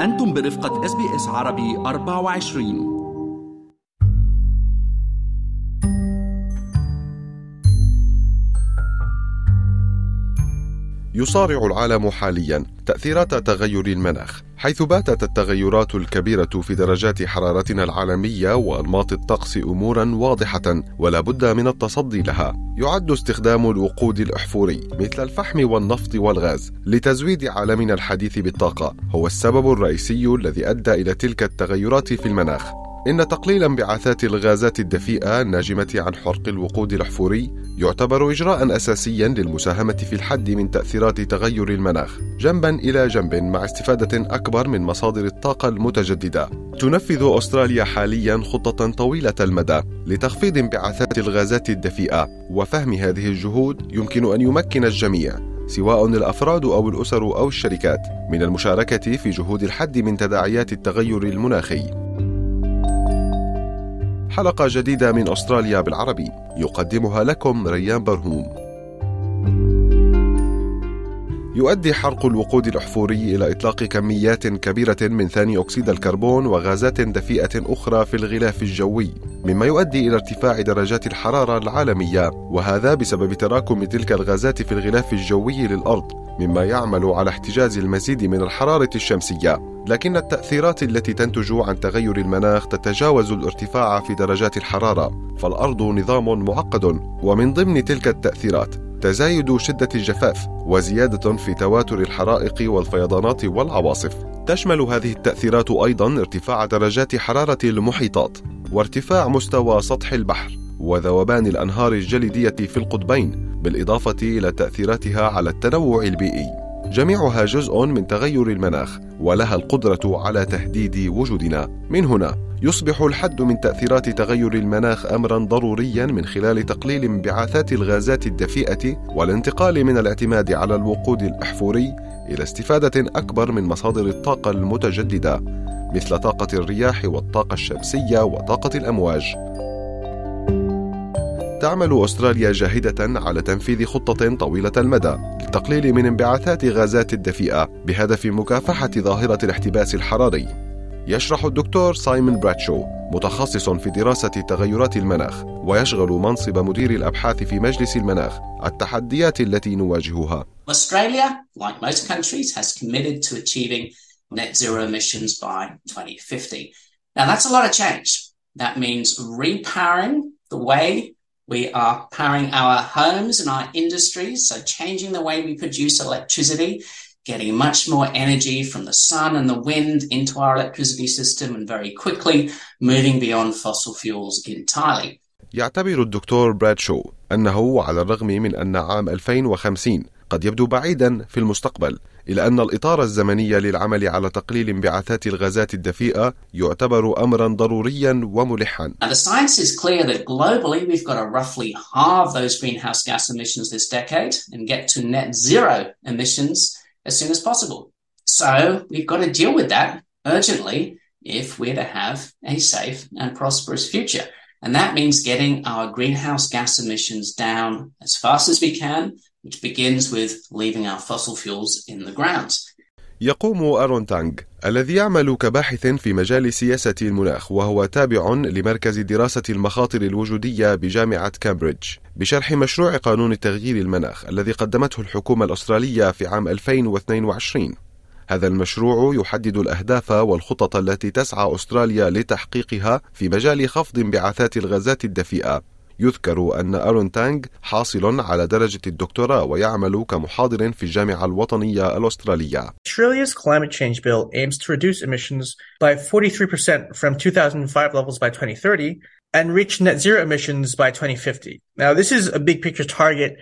أنتم برفقة SBS عربي 24 يصارع العالم حاليا تأثيرات تغير المناخ. حيث باتت التغيرات الكبيرة في درجات حرارتنا العالمية وأنماط الطقس أمورا واضحة ولا بد من التصدي لها. يعد استخدام الوقود الأحفوري مثل الفحم والنفط والغاز لتزويد عالمنا الحديث بالطاقة. هو السبب الرئيسي الذي أدى إلى تلك التغيرات في المناخ. إن تقليل انبعاثات الغازات الدفيئة الناجمة عن حرق الوقود الأحفوري يعتبر إجراء أساسيا للمساهمة في الحد من تأثيرات تغير المناخ جنبا إلى جنب مع استفادة أكبر من مصادر الطاقة المتجددة. تنفذ أستراليا حاليا خطة طويلة المدى لتخفيض انبعاثات الغازات الدفيئة وفهم هذه الجهود يمكن أن يمكن الجميع سواء الأفراد أو الأسر أو الشركات من المشاركة في جهود الحد من تداعيات التغير المناخي. حلقة جديدة من أستراليا بالعربي. يقدمها لكم ريان برهوم. يؤدي حرق الوقود الأحفوري إلى إطلاق كميات كبيرة من ثاني أكسيد الكربون وغازات دفيئة أخرى في الغلاف الجوي. مما يؤدي إلى ارتفاع درجات الحرارة العالمية وهذا بسبب تراكم تلك الغازات في الغلاف الجوي للأرض مما يعمل على احتجاز المزيد من الحرارة الشمسية. لكن التأثيرات التي تنتج عن تغير المناخ تتجاوز الارتفاع في درجات الحرارة فالأرض نظام معقد ومن ضمن تلك التأثيرات تزايد شدة الجفاف وزيادة في تواتر الحرائق والفيضانات والعواصف. تشمل هذه التأثيرات أيضا ارتفاع درجات حرارة المحيطات وارتفاع مستوى سطح البحر وذوبان الأنهار الجليدية في القطبين بالإضافة إلى تأثيراتها على التنوع البيئي. جميعها جزء من تغير المناخ ولها القدرة على تهديد وجودنا. من هنا يصبح الحد من تأثيرات تغير المناخ امرا ضروريا من خلال تقليل انبعاثات الغازات الدفيئة والانتقال من الاعتماد على الوقود الأحفوري إلى استفادة أكبر من مصادر الطاقة المتجددة مثل طاقة الرياح والطاقة الشمسية وطاقة الأمواج. تعمل أستراليا جاهدة على تنفيذ خطة طويلة المدى للتقليل من انبعاثات غازات الدفيئة بهدف مكافحة ظاهرة الاحتباس الحراري. يشرح الدكتور سايمون براتشو متخصص في دراسة تغيرات المناخ ويشغل منصب مدير الأبحاث في مجلس المناخ التحديات التي نواجهها. Australia, like most countries, has committed to achieving net zero emissions by 2050. Now that's a lot of change. That means repowering the way We are powering our homes and our industries, so changing the way we produce electricity, getting much more energy from the sun and the wind into our electricity system, and very quickly moving beyond fossil fuels entirely. يعتبر الدكتور برادشو أنه على الرغم من أن عام 2050 قد يبدو بعيدا في المستقبل إلى أن الإطار الزمني للعمل على تقليل انبعاثات الغازات الدفيئة يعتبر أمرا ضروريا وملحا. The science is clear that globally we've got to roughly halve those greenhouse gas emissions this decade and get to net zero emissions as soon as possible. So we've got to deal with that urgently if we're to have a safe and prosperous future. And that means getting our greenhouse gas emissions down as fast as we can which begins with leaving our fossil fuels in the ground. يقوم أرون تانغ الذي يعمل كباحث في مجال سياسة المناخ وهو تابع لمركز دراسة المخاطر الوجودية بجامعة كامبريدج بشرح مشروع قانون تغيير المناخ الذي قدمته الحكومة الأسترالية في عام 2022 هذا المشروع يحدد الأهداف والخطط التي تسعى أستراليا لتحقيقها في مجال خفض انبعاثات الغازات الدفيئة يذكر أن أرون تانغ حاصل على درجة الدكتوراه ويعمل كمحاضر في الجامعة الوطنية الأسترالية. Australia's climate change bill aims to reduce emissions by 43% from 2005 levels by 2030 and reach net zero emissions by 2050. Now, this is a big picture target.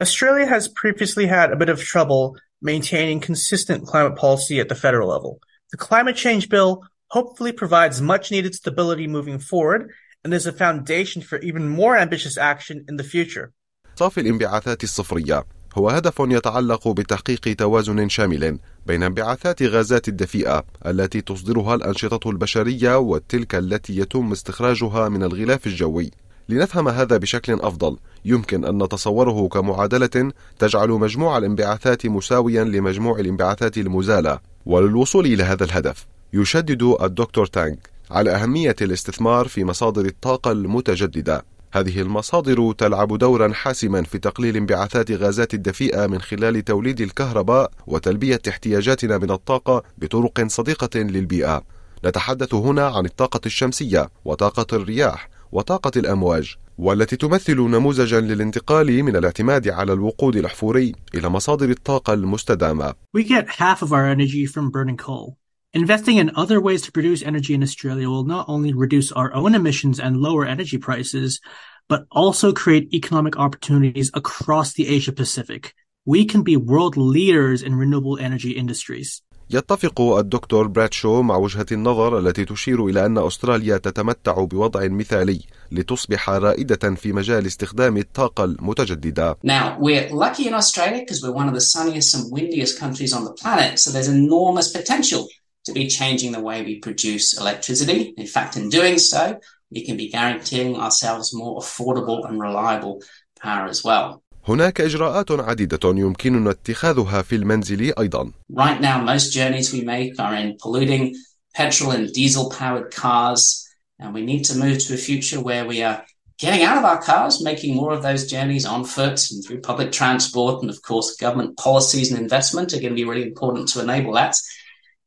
Australia has previously had a bit of trouble maintaining consistent climate policy at the federal level. The climate change bill hopefully provides much needed stability moving forward and is a foundation for even more ambitious action in the future. صافي الانبعاثات الصفرية هو هدف يتعلق بتحقيق توازن شامل بين انبعاثات غازات الدفيئة التي تصدرها الأنشطة البشرية وتلك التي يتم استخراجها من الغلاف الجوي. لنفهم هذا بشكل أفضل، يمكن أن نتصوره كمعادلة تجعل مجموع الانبعاثات مساويا لمجموع الانبعاثات المزالة، وللوصول إلى هذا الهدف يشدد الدكتور تانغ على أهمية الاستثمار في مصادر الطاقة المتجددة هذه المصادر تلعب دورا حاسما في تقليل انبعاثات غازات الدفيئة من خلال توليد الكهرباء وتلبية احتياجاتنا من الطاقة بطرق صديقة للبيئة. نتحدث هنا عن الطاقة الشمسية وطاقة الرياح وطاقة الأمواج والتي تمثل نموذجا للانتقال من الاعتماد على الوقود الأحفوري إلى مصادر الطاقة المستدامة. We get half of our energy from burning coal. Investing in other ways to produce energy in Australia will not only reduce our own emissions and lower energy prices, but also create economic opportunities across the Asia Pacific. We can be world leaders in renewable energy industries. يتفق الدكتور براتشو مع وجهة النظر التي تشير إلى أن أستراليا تتمتع بوضع مثالي لتصبح رائدة في مجال استخدام الطاقة المتجددة. Now, we're lucky in Australia because we're one of the sunniest and windiest countries on the planet, so there's enormous potential to be changing the way we produce electricity. In fact, in doing so, we can be guaranteeing ourselves more affordable and reliable power as well. هناك إجراءات عديدة يمكننا اتخاذها في المنزل أيضا. Right now, most journeys we make are in polluting petrol and diesel powered cars, and we need to move to a future where we are getting out of our cars, making more of those journeys on foot and through public transport. And of course, government policies and investment are going to be really important to enable that.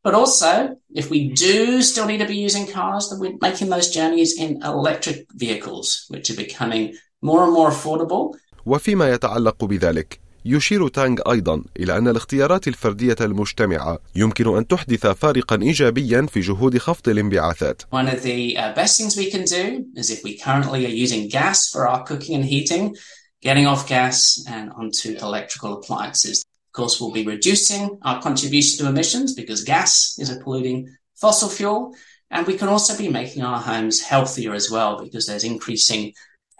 But also, if we do still need to be using cars, then we're making those journeys in electric vehicles, which are becoming more and more affordable. وفيما يتعلق بذلك يشير تانغ أيضا إلى أن الاختيارات الفردية المجتمعة يمكن أن تحدث فارقا إيجابيا في جهود خفض الانبعاثات. One of the uh, best things we can do is if we currently are using gas for our cooking and heating, getting off gas and onto electrical appliances course, we'll be reducing our contribution to emissions because gas is a polluting fossil fuel. And we can also be making our homes healthier as well because there's increasing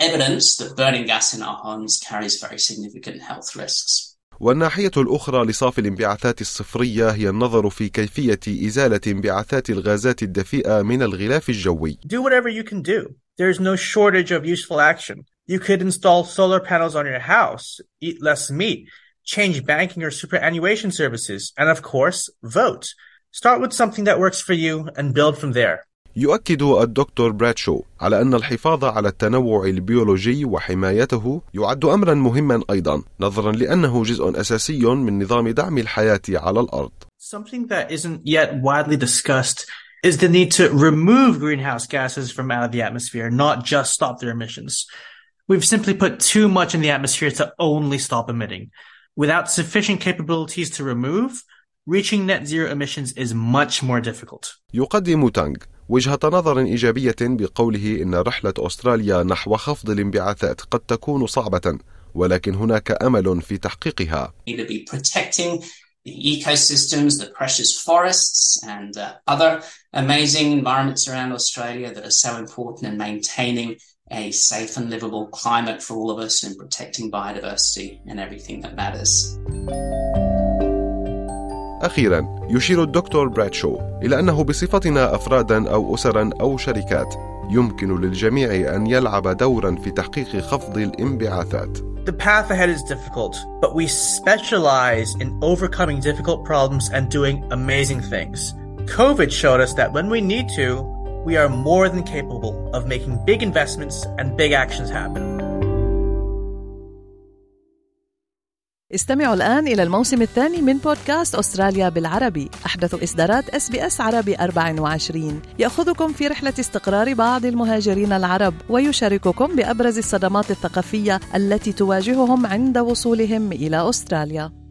evidence that burning gas in our homes carries very significant health risks. والناحية الأخرى لصافي الانبعاثات الصفرية هي النظر في كيفية إزالة انبعاثات الغازات الدفيئة من الغلاف الجوي. Do whatever you can do. There's no shortage of useful action. You could install solar panels on your house, eat less meat, change banking or superannuation services, and of course, vote. Start with something that works for you and build from there. يؤكد الدكتور براتشو على أن الحفاظ على التنوع البيولوجي وحمايته يعد أمرا مهما أيضا نظرا لأنه جزء أساسي من نظام دعم الحياة على الأرض. Something that isn't yet widely discussed is the need to remove greenhouse gases from out of the atmosphere, not just stop their emissions. We've simply put too much in the atmosphere to only stop emitting. Without sufficient capabilities to remove, reaching net zero emissions is much more difficult. يقدم تانغ وجهة نظر إيجابية بقوله إن رحلة أستراليا نحو خفض الانبعاثات قد تكون صعبة ولكن هناك أمل في تحقيقها. to be protecting the ecosystems, the precious forests, and uh, other amazing environments around Australia that are so important in maintaining a safe and livable climate for all of us and protecting biodiversity and everything that matters. أخيرا يشير الدكتور برادشو إلى أنه بصفتنا أفرادا أو أسرا أو شركات يمكن للجميع أن يلعب دورا في تحقيق خفض الانبعاثات. The path ahead is difficult, but we specialize in overcoming difficult problems and doing amazing things. COVID showed us that when we need to, we are more than capable of making big investments and big actions happen. استمعوا الآن إلى الموسم الثاني من بودكاست أستراليا بالعربي. أحدث إصدارات SBS عربي 24 يأخذكم في رحلة استقرار بعض المهاجرين العرب ويشارككم بأبرز الصدمات الثقافية التي تواجههم عند وصولهم إلى أستراليا.